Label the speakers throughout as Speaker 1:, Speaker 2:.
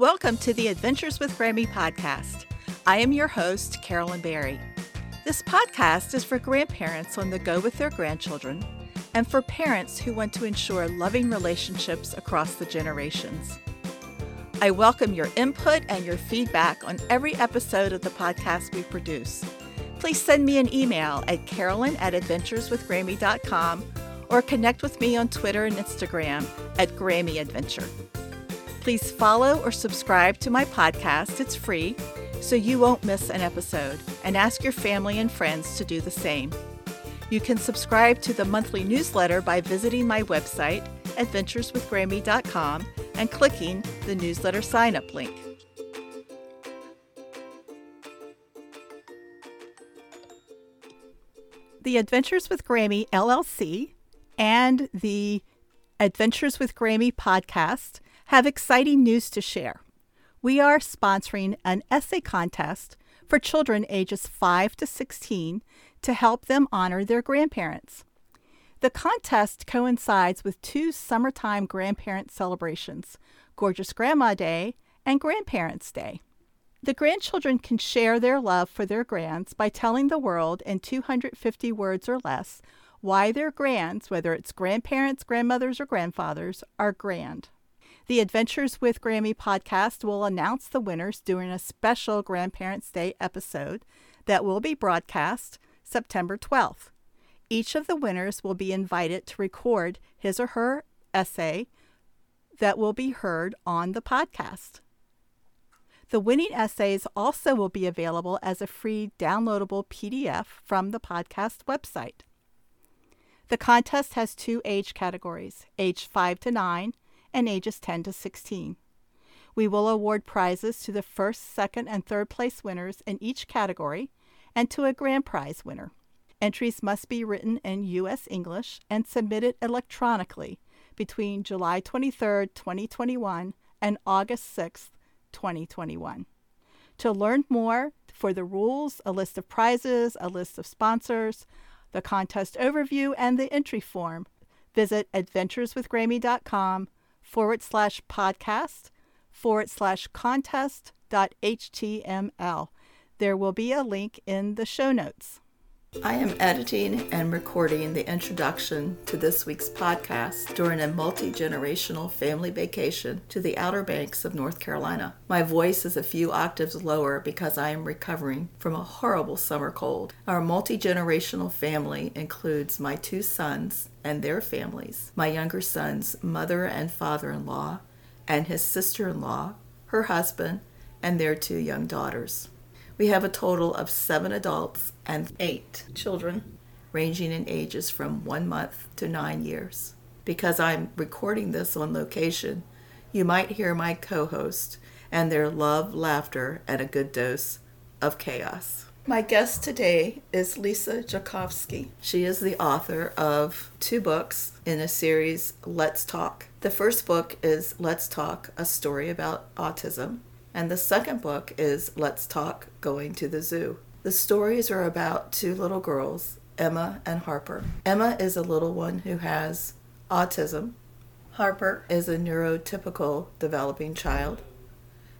Speaker 1: Welcome to the Adventures with Grammy podcast. I am your host, Carolyn Berry. This podcast is for grandparents on the go with their grandchildren and for parents who want to ensure loving relationships across the generations. I welcome your input and your feedback on every episode of the podcast we produce. Please send me an email at carolyn at adventureswithgrammy.com or connect with me on Twitter and Instagram at Grammy Adventure. Please follow or subscribe to my podcast. It's free, so you won't miss an episode, and ask your family and friends to do the same. You can subscribe to the monthly newsletter by visiting my website, adventureswithgrammy.com, and clicking the newsletter sign up link. The Adventures with Grammy LLC and the Adventures with Grammy podcast have exciting news to share. We are sponsoring an essay contest for children ages 5 to 16 to help them honor their grandparents. The contest coincides with two summertime grandparent celebrations Gorgeous Grandma Day and Grandparents' Day. The grandchildren can share their love for their grands by telling the world in 250 words or less why their grands, whether it's grandparents, grandmothers, or grandfathers, are grand. The Adventures with Grammy podcast will announce the winners during a special Grandparents' Day episode that will be broadcast September 12th. Each of the winners will be invited to record his or her essay that will be heard on the podcast. The winning essays also will be available as a free downloadable PDF from the podcast website. The contest has two age categories age 5 to 9 and ages 10 to 16. We will award prizes to the first, second, and third place winners in each category and to a grand prize winner. Entries must be written in U.S. English and submitted electronically between July 23, 2021 and August 6, 2021. To learn more for the rules, a list of prizes, a list of sponsors, the contest overview, and the entry form, visit adventureswithgrammy.com forward slash podcast forward slash contest dot html. There will be a link in the show notes. I am editing and recording the introduction to this week's podcast during a multi generational family vacation to the Outer Banks of North Carolina. My voice is a few octaves lower because I am recovering from a horrible summer cold. Our multi generational family includes my two sons and their families, my younger son's mother and father in law, and his sister in law, her husband, and their two young daughters. We have a total of seven adults and eight children, ranging in ages from one month to nine years. Because I'm recording this on location, you might hear my co host and their love, laughter, and a good dose of chaos. My guest today is Lisa Jakovsky. She is the author of two books in a series, Let's Talk. The first book is Let's Talk, a story about autism. And the second book is Let's Talk Going to the Zoo. The stories are about two little girls, Emma and Harper. Emma is a little one who has autism. Harper is a neurotypical developing child.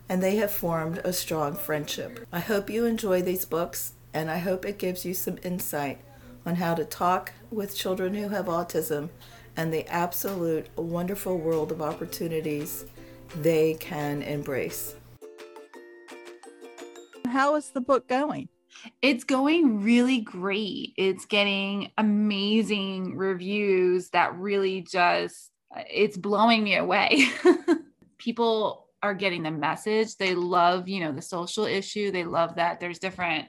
Speaker 1: And they have formed a strong friendship. I hope you enjoy these books, and I hope it gives you some insight on how to talk with children who have autism and the absolute wonderful world of opportunities they can embrace how is the book going?
Speaker 2: It's going really great. It's getting amazing reviews that really just it's blowing me away. People are getting the message. They love, you know, the social issue. They love that there's different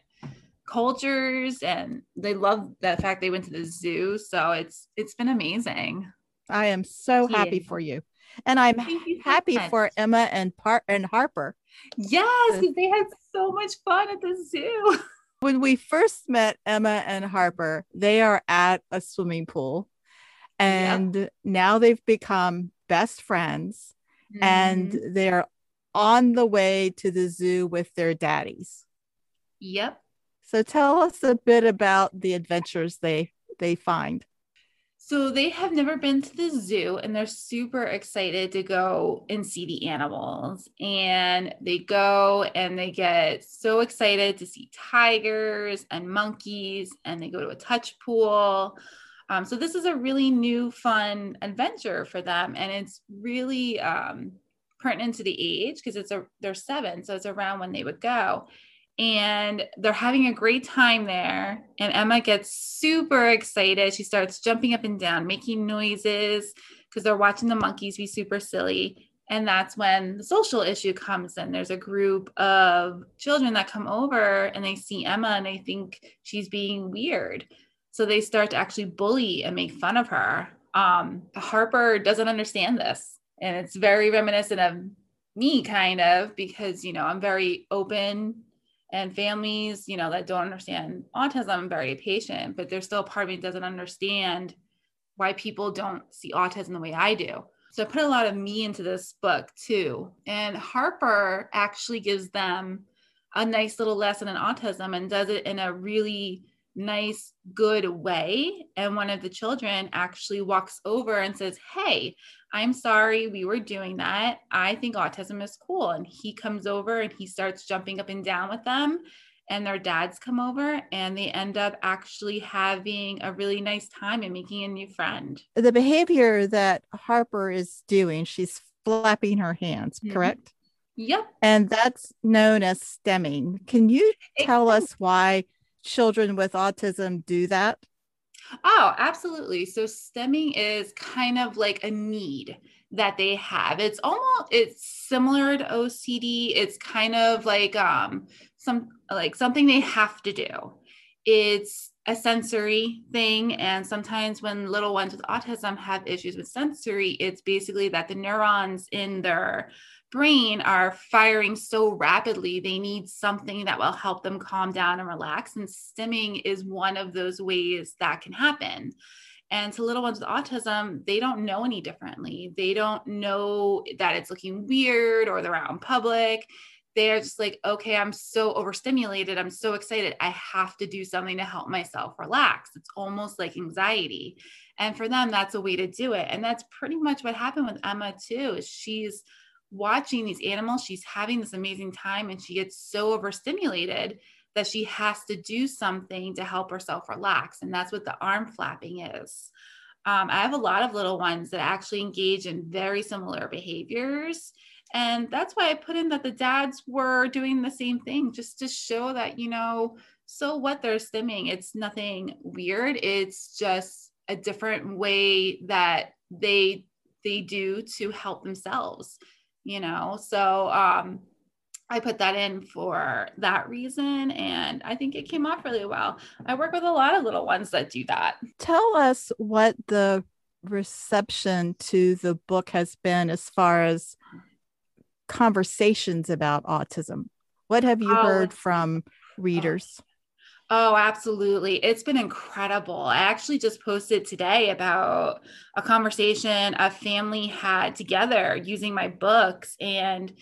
Speaker 2: cultures and they love the fact they went to the zoo. So it's it's been amazing.
Speaker 1: I am so happy for you. And I'm happy so for Emma and Par- and Harper.
Speaker 2: Yes, because they had so much fun at the zoo.
Speaker 1: when we first met Emma and Harper, they are at a swimming pool. And now they've become best friends mm-hmm. and they're on the way to the zoo with their daddies.
Speaker 2: Yep.
Speaker 1: So tell us a bit about the adventures they they find.
Speaker 2: So they have never been to the zoo and they're super excited to go and see the animals. And they go and they get so excited to see tigers and monkeys and they go to a touch pool. Um, so this is a really new, fun adventure for them. And it's really um, pertinent to the age because it's a they're seven. So it's around when they would go and they're having a great time there. And Emma gets super excited. She starts jumping up and down, making noises because they're watching the monkeys be super silly. And that's when the social issue comes in. There's a group of children that come over and they see Emma and they think she's being weird. So they start to actually bully and make fun of her. Um, Harper doesn't understand this. And it's very reminiscent of me, kind of, because, you know, I'm very open and families you know that don't understand autism very patient but there's still a part of me that doesn't understand why people don't see autism the way i do. So i put a lot of me into this book too. And harper actually gives them a nice little lesson in autism and does it in a really nice good way. And one of the children actually walks over and says hey I'm sorry we were doing that. I think autism is cool. And he comes over and he starts jumping up and down with them. And their dads come over and they end up actually having a really nice time and making a new friend.
Speaker 1: The behavior that Harper is doing, she's flapping her hands, mm-hmm. correct?
Speaker 2: Yep.
Speaker 1: And that's known as stimming. Can you tell us why children with autism do that?
Speaker 2: Oh, absolutely. So stimming is kind of like a need that they have. It's almost it's similar to OCD. It's kind of like um some like something they have to do. It's a sensory thing and sometimes when little ones with autism have issues with sensory, it's basically that the neurons in their brain are firing so rapidly, they need something that will help them calm down and relax. And stimming is one of those ways that can happen. And to little ones with autism, they don't know any differently. They don't know that it's looking weird or they're out in public. They're just like, okay, I'm so overstimulated. I'm so excited. I have to do something to help myself relax. It's almost like anxiety. And for them, that's a way to do it. And that's pretty much what happened with Emma, too. She's watching these animals, she's having this amazing time and she gets so overstimulated that she has to do something to help herself relax. And that's what the arm flapping is. Um, I have a lot of little ones that actually engage in very similar behaviors. And that's why I put in that the dads were doing the same thing, just to show that, you know, so what they're stimming, it's nothing weird. It's just a different way that they they do to help themselves you know so um I put that in for that reason. And I think it came off really well. I work with a lot of little ones that do that.
Speaker 1: Tell us what the reception to the book has been as far as conversations about autism. What have you oh, heard from readers?
Speaker 2: Oh, absolutely. It's been incredible. I actually just posted today about a conversation a family had together using my books. And,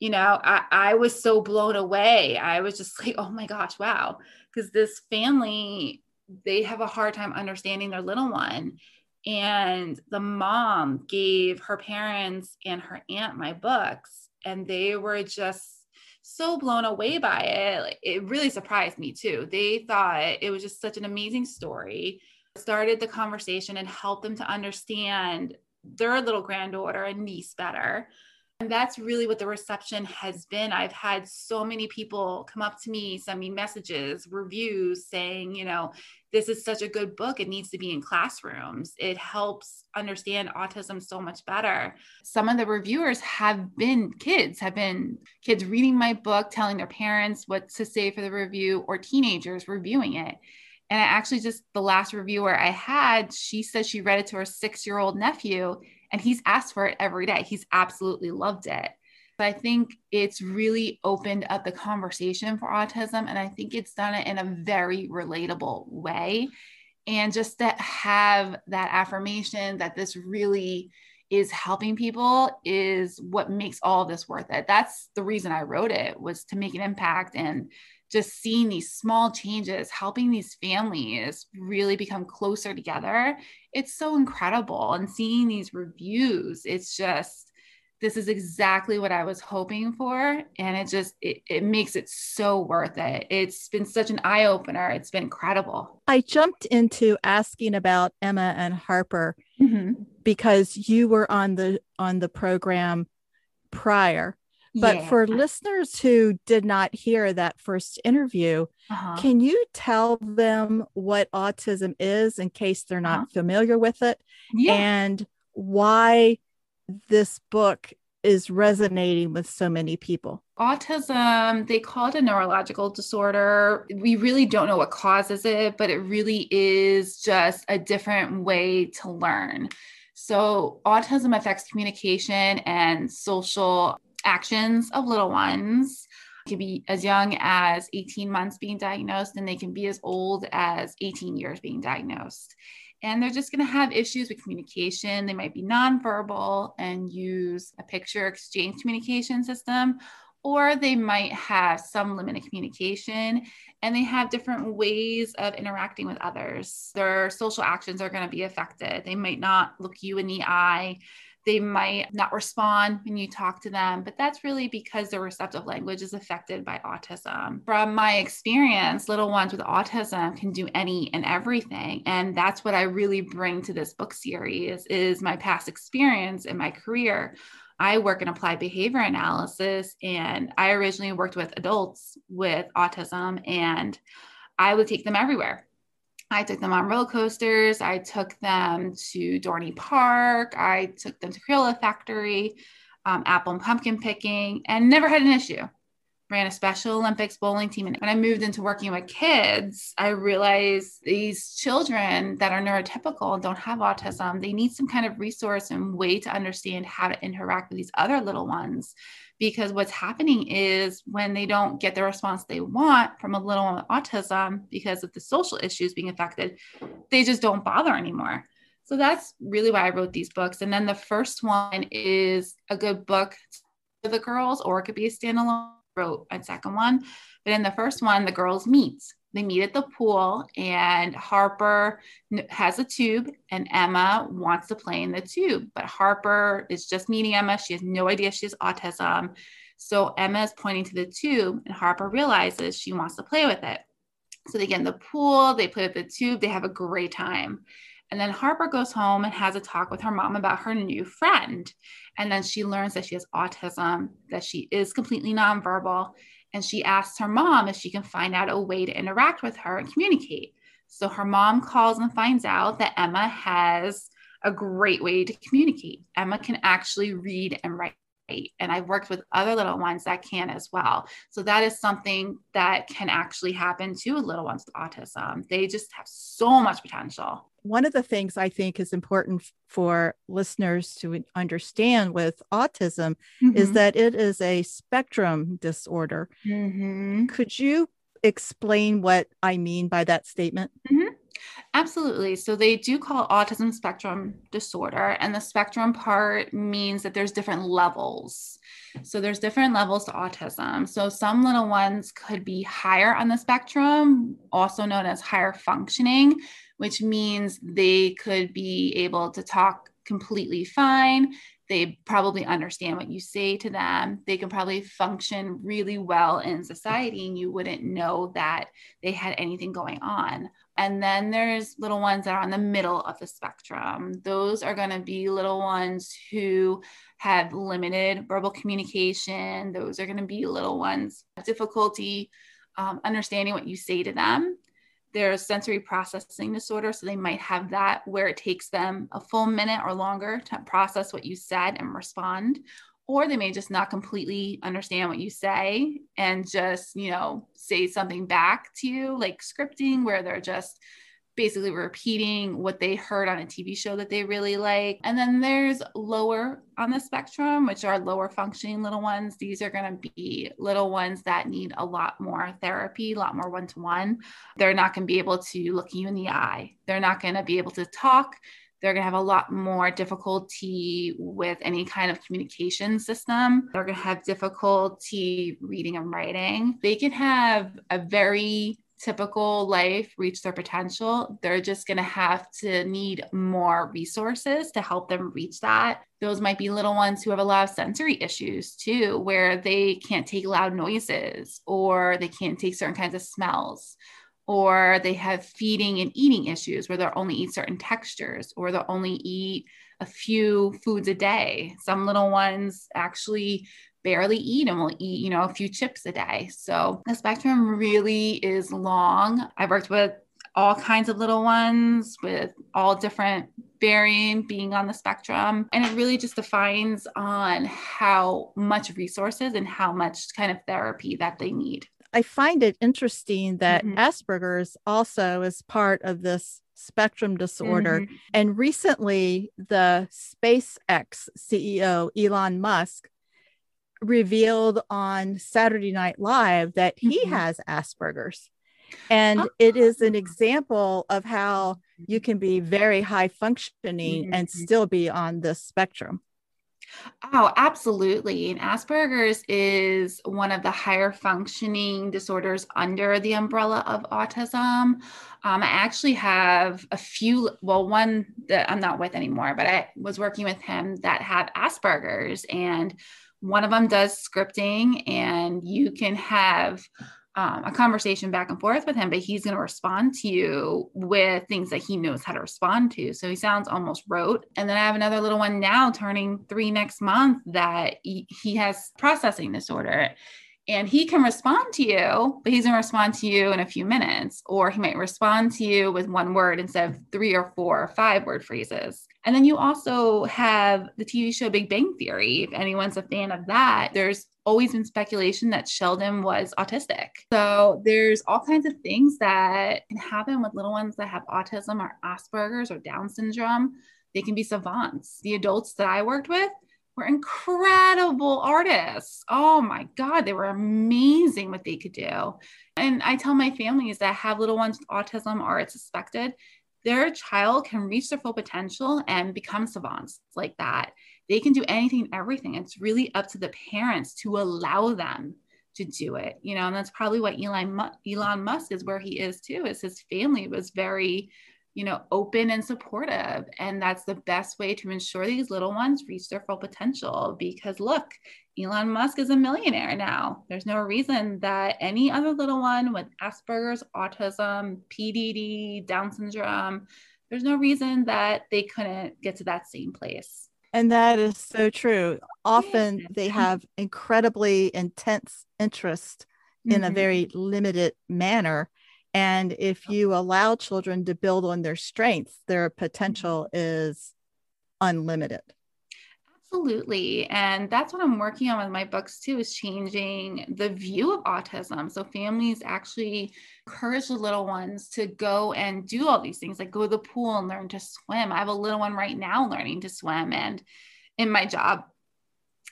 Speaker 2: you know, I, I was so blown away. I was just like, oh my gosh, wow. Because this family, they have a hard time understanding their little one. And the mom gave her parents and her aunt my books, and they were just so blown away by it. Like, it really surprised me too. They thought it was just such an amazing story. Started the conversation and helped them to understand their little granddaughter and niece better. And that's really what the reception has been. I've had so many people come up to me, send me messages, reviews saying, you know, this is such a good book. It needs to be in classrooms. It helps understand autism so much better. Some of the reviewers have been kids, have been kids reading my book, telling their parents what to say for the review, or teenagers reviewing it. And I actually just, the last reviewer I had, she said she read it to her six year old nephew and he's asked for it every day. He's absolutely loved it. But I think it's really opened up the conversation for autism. And I think it's done it in a very relatable way. And just to have that affirmation that this really is helping people is what makes all this worth it. That's the reason I wrote it was to make an impact and just seeing these small changes, helping these families really become closer together. It's so incredible. And seeing these reviews, it's just, this is exactly what I was hoping for. And it just, it, it makes it so worth it. It's been such an eye opener. It's been incredible.
Speaker 1: I jumped into asking about Emma and Harper mm-hmm. because you were on the, on the program prior but yeah. for listeners who did not hear that first interview, uh-huh. can you tell them what autism is in case they're not uh-huh. familiar with it yeah. and why this book is resonating with so many people?
Speaker 2: Autism, they call it a neurological disorder. We really don't know what causes it, but it really is just a different way to learn. So, autism affects communication and social actions of little ones. Can be as young as 18 months being diagnosed, and they can be as old as 18 years being diagnosed. And they're just going to have issues with communication. They might be nonverbal and use a picture exchange communication system, or they might have some limited communication and they have different ways of interacting with others. Their social actions are going to be affected. They might not look you in the eye they might not respond when you talk to them, but that's really because their receptive language is affected by autism. From my experience, little ones with autism can do any and everything. And that's what I really bring to this book series is my past experience in my career. I work in applied behavior analysis and I originally worked with adults with autism and I would take them everywhere I took them on roller coasters. I took them to Dorney Park. I took them to Crayola Factory, um, apple and pumpkin picking, and never had an issue. Ran a Special Olympics bowling team. And when I moved into working with kids, I realized these children that are neurotypical and don't have autism, they need some kind of resource and way to understand how to interact with these other little ones because what's happening is when they don't get the response they want from a little with autism because of the social issues being affected, they just don't bother anymore. So that's really why I wrote these books. And then the first one is a good book for the girls, or it could be a standalone. I wrote a second one, but in the first one, the girls meet they meet at the pool and Harper has a tube and Emma wants to play in the tube, but Harper is just meeting Emma. She has no idea she has autism. So Emma is pointing to the tube and Harper realizes she wants to play with it. So they get in the pool, they play with the tube, they have a great time. And then Harper goes home and has a talk with her mom about her new friend. And then she learns that she has autism, that she is completely nonverbal, and she asks her mom if she can find out a way to interact with her and communicate. So her mom calls and finds out that Emma has a great way to communicate. Emma can actually read and write. And I've worked with other little ones that can as well. So that is something that can actually happen to little ones with autism. They just have so much potential
Speaker 1: one of the things I think is important for listeners to understand with autism mm-hmm. is that it is a spectrum disorder. Mm-hmm. Could you explain what I mean by that statement?
Speaker 2: Mm-hmm. Absolutely. So they do call autism spectrum disorder, and the spectrum part means that there's different levels. So there's different levels to autism. So some little ones could be higher on the spectrum, also known as higher functioning, which means they could be able to talk completely fine. They probably understand what you say to them. They can probably function really well in society, and you wouldn't know that they had anything going on. And then there's little ones that are on the middle of the spectrum. Those are going to be little ones who have limited verbal communication. Those are going to be little ones difficulty um, understanding what you say to them there's sensory processing disorder. So they might have that where it takes them a full minute or longer to process what you said and respond. Or they may just not completely understand what you say and just, you know, say something back to you, like scripting, where they're just basically repeating what they heard on a TV show that they really like. And then there's lower on the spectrum, which are lower functioning little ones. These are going to be little ones that need a lot more therapy, a lot more one to one. They're not going to be able to look you in the eye, they're not going to be able to talk. They're going to have a lot more difficulty with any kind of communication system. They're going to have difficulty reading and writing. They can have a very typical life reach their potential, they're just going to have to need more resources to help them reach that. Those might be little ones who have a lot of sensory issues too, where they can't take loud noises or they can't take certain kinds of smells. Or they have feeding and eating issues where they'll only eat certain textures or they'll only eat a few foods a day. Some little ones actually barely eat and will eat, you know, a few chips a day. So the spectrum really is long. I've worked with all kinds of little ones with all different varying being on the spectrum and it really just defines on how much resources and how much kind of therapy that they need
Speaker 1: i find it interesting that mm-hmm. asperger's also is part of this spectrum disorder mm-hmm. and recently the spacex ceo elon musk revealed on Saturday Night Live that he mm-hmm. has Asperger's. And oh. it is an example of how you can be very high functioning mm-hmm. and still be on the spectrum.
Speaker 2: Oh, absolutely. And Asperger's is one of the higher functioning disorders under the umbrella of autism. Um, I actually have a few, well, one that I'm not with anymore, but I was working with him that had Asperger's. And one of them does scripting, and you can have um, a conversation back and forth with him, but he's going to respond to you with things that he knows how to respond to. So he sounds almost rote. And then I have another little one now turning three next month that he, he has processing disorder and he can respond to you, but he's going to respond to you in a few minutes, or he might respond to you with one word instead of three or four or five word phrases. And then you also have the TV show Big Bang Theory. If anyone's a fan of that, there's always been speculation that Sheldon was autistic. So there's all kinds of things that can happen with little ones that have autism or Asperger's or Down syndrome. They can be savants. The adults that I worked with, were incredible artists. Oh my God, they were amazing what they could do. And I tell my families that have little ones with autism or it's suspected, their child can reach their full potential and become savants like that. They can do anything, everything. It's really up to the parents to allow them to do it, you know, and that's probably what Elon, Elon Musk is where he is too, is his family was very you know, open and supportive. And that's the best way to ensure these little ones reach their full potential. Because look, Elon Musk is a millionaire now. There's no reason that any other little one with Asperger's, autism, PDD, Down syndrome, there's no reason that they couldn't get to that same place.
Speaker 1: And that is so true. Often they have incredibly intense interest in mm-hmm. a very limited manner and if oh. you allow children to build on their strengths, their mm-hmm. potential is unlimited.
Speaker 2: Absolutely. And that's what I'm working on with my books too, is changing the view of autism. So families actually encourage the little ones to go and do all these things, like go to the pool and learn to swim. I have a little one right now learning to swim and in my job.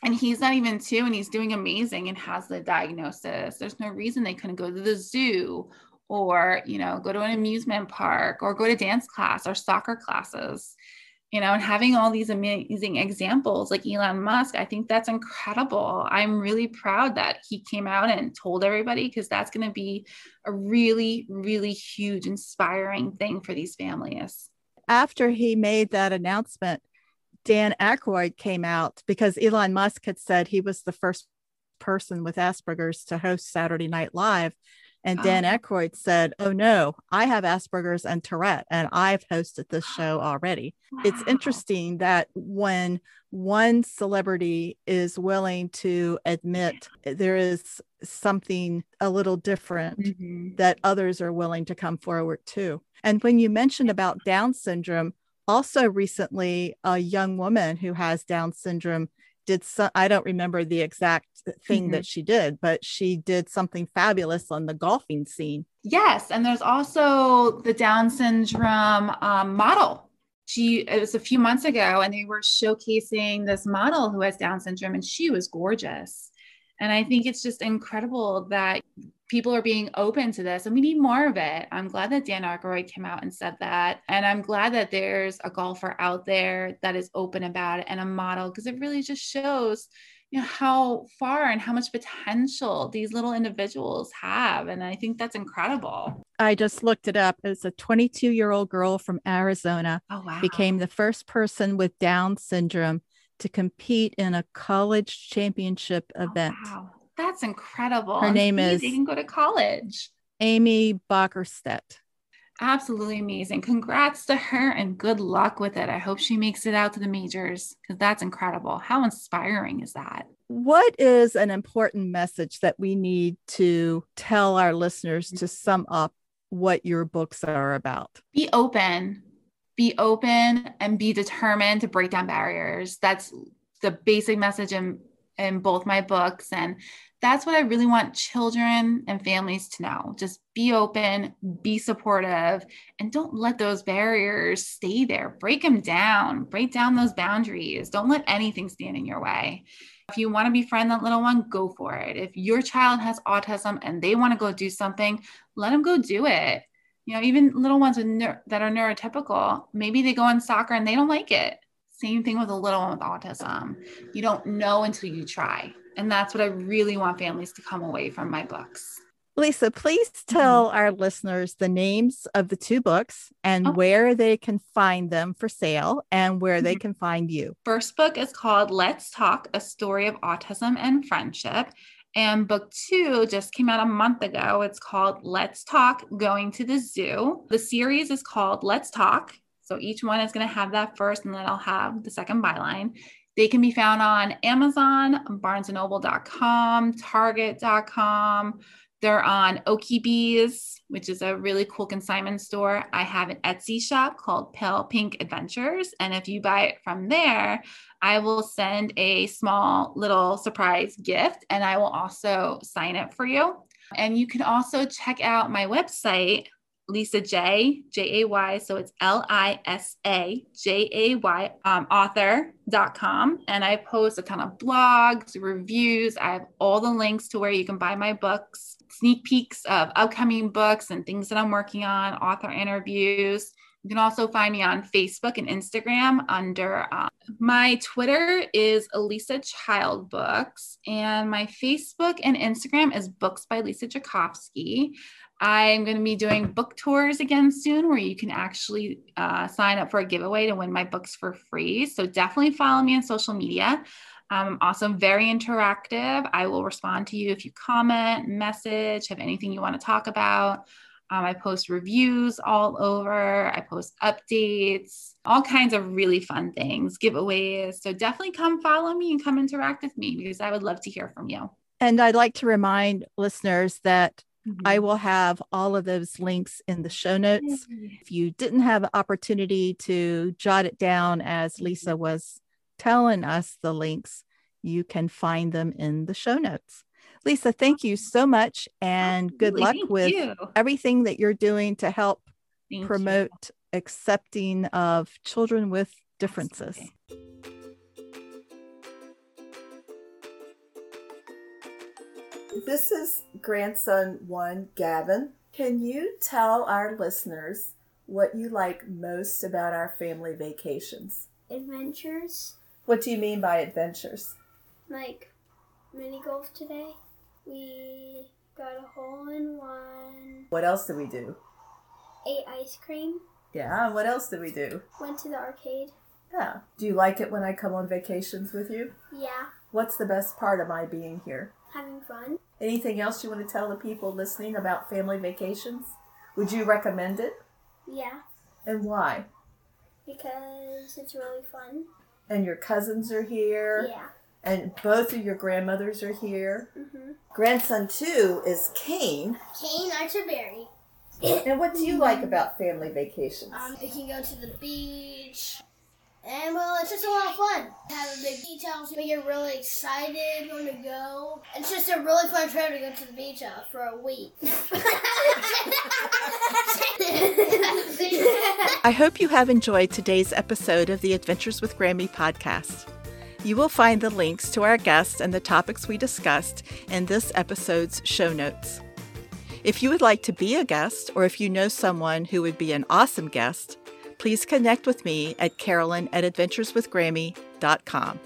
Speaker 2: And he's not even two and he's doing amazing and has the diagnosis. There's no reason they couldn't go to the zoo or you know go to an amusement park or go to dance class or soccer classes you know and having all these amazing examples like Elon Musk I think that's incredible. I'm really proud that he came out and told everybody because that's going to be a really really huge inspiring thing for these families.
Speaker 1: After he made that announcement Dan Aykroyd came out because Elon Musk had said he was the first person with Asperger's to host Saturday Night Live and Dan oh. Aykroyd said, Oh no, I have Asperger's and Tourette, and I've hosted this show already. Wow. It's interesting that when one celebrity is willing to admit there is something a little different, mm-hmm. that others are willing to come forward too. And when you mentioned about Down syndrome, also recently, a young woman who has Down syndrome did some i don't remember the exact thing mm-hmm. that she did but she did something fabulous on the golfing scene.
Speaker 2: Yes and there's also the down syndrome um, model. She it was a few months ago and they were showcasing this model who has down syndrome and she was gorgeous And I think it's just incredible that people are being open to this and we need more of it. I'm glad that Dan Aykroyd came out and said that. And I'm glad that there's a golfer out there that is open about it and a model because it really just shows you know how far and how much potential these little individuals have and i think that's incredible
Speaker 1: i just looked it up it's a 22 year old girl from arizona
Speaker 2: oh, wow.
Speaker 1: became the first person with down syndrome to compete in a college championship oh, event wow.
Speaker 2: that's incredible
Speaker 1: her name is
Speaker 2: they can go to college
Speaker 1: amy Bockerstette
Speaker 2: absolutely amazing. Congrats to her and good luck with it. I hope she makes it out to the majors because that's incredible. How inspiring is that?
Speaker 1: What is an important message that we need to tell our listeners to sum up what your books are about?
Speaker 2: Be open. Be open and be determined to break down barriers. That's the basic message in in both my books and that's what I really want children and families to know. Just be open, be supportive, and don't let those barriers stay there. Break them down, break down those boundaries. Don't let anything stand in your way. If you want to befriend that little one, go for it. If your child has autism and they want to go do something, let them go do it. You know, even little ones neur- that are neurotypical, maybe they go in soccer and they don't like it. Same thing with a little one with autism. You don't know until you try. And that's what I really want families to come away from my books.
Speaker 1: Lisa, please mm-hmm. tell mm-hmm. our listeners the names of the two books and oh. where they can find them for sale and where mm-hmm. they can find you.
Speaker 2: First book is called Let's Talk A Story of Autism and Friendship. And book two just came out a month ago. It's called Let's Talk Going to the Zoo. The series is called Let's Talk. So each one is going to have that first, and then I'll have the second byline. They can be found on Amazon, barnesandnoble.com, target.com. They're on Okies, which is a really cool consignment store. I have an Etsy shop called Pale Pink Adventures. And if you buy it from there, I will send a small little surprise gift and I will also sign it for you. And you can also check out my website, Lisa J, J A Y. So it's L I S A J A Y, um, author.com. And I post a ton of blogs, reviews. I have all the links to where you can buy my books, sneak peeks of upcoming books and things that I'm working on, author interviews. You can also find me on Facebook and Instagram under um, my Twitter is Elisa Child Books, and my Facebook and Instagram is Books by Lisa Jakovsky. I'm going to be doing book tours again soon where you can actually uh, sign up for a giveaway to win my books for free. So definitely follow me on social media. Um, also very interactive. I will respond to you if you comment, message, have anything you want to talk about. Um, I post reviews all over. I post updates, all kinds of really fun things, giveaways. So definitely come follow me and come interact with me because I would love to hear from you.
Speaker 1: And I'd like to remind listeners that Mm-hmm. I will have all of those links in the show notes. If you didn't have an opportunity to jot it down as Lisa was telling us the links, you can find them in the show notes. Lisa, thank you so much and Absolutely. good luck thank with you. everything that you're doing to help thank promote you. accepting of children with differences. Absolutely. This is grandson one, Gavin. Can you tell our listeners what you like most about our family vacations?
Speaker 3: Adventures.
Speaker 1: What do you mean by adventures?
Speaker 3: Like mini golf today. We got a hole in one.
Speaker 1: What else did we do?
Speaker 3: Ate ice cream.
Speaker 1: Yeah, what else did we do?
Speaker 3: Went to the arcade.
Speaker 1: Yeah. Do you like it when I come on vacations with you?
Speaker 3: Yeah.
Speaker 1: What's the best part of my being here?
Speaker 3: Having fun.
Speaker 1: Anything else you want to tell the people listening about family vacations? Would you recommend it?
Speaker 3: Yeah.
Speaker 1: And why?
Speaker 3: Because it's really fun.
Speaker 1: And your cousins are here.
Speaker 3: Yeah.
Speaker 1: And both of your grandmothers are here.
Speaker 3: Mm-hmm.
Speaker 1: Grandson two is Kane.
Speaker 3: Kane Archerberry.
Speaker 1: and what do you like about family vacations?
Speaker 3: Um, we can go to the beach, and well, it's just a lot of fun. Have a big house. We get really excited when to go. It's just a really fun trip to go to the beach house for a week.
Speaker 1: I hope you have enjoyed today's episode of the Adventures with Grammy podcast. You will find the links to our guests and the topics we discussed in this episode's show notes. If you would like to be a guest, or if you know someone who would be an awesome guest, please connect with me at carolyn at adventureswithgrammy.com.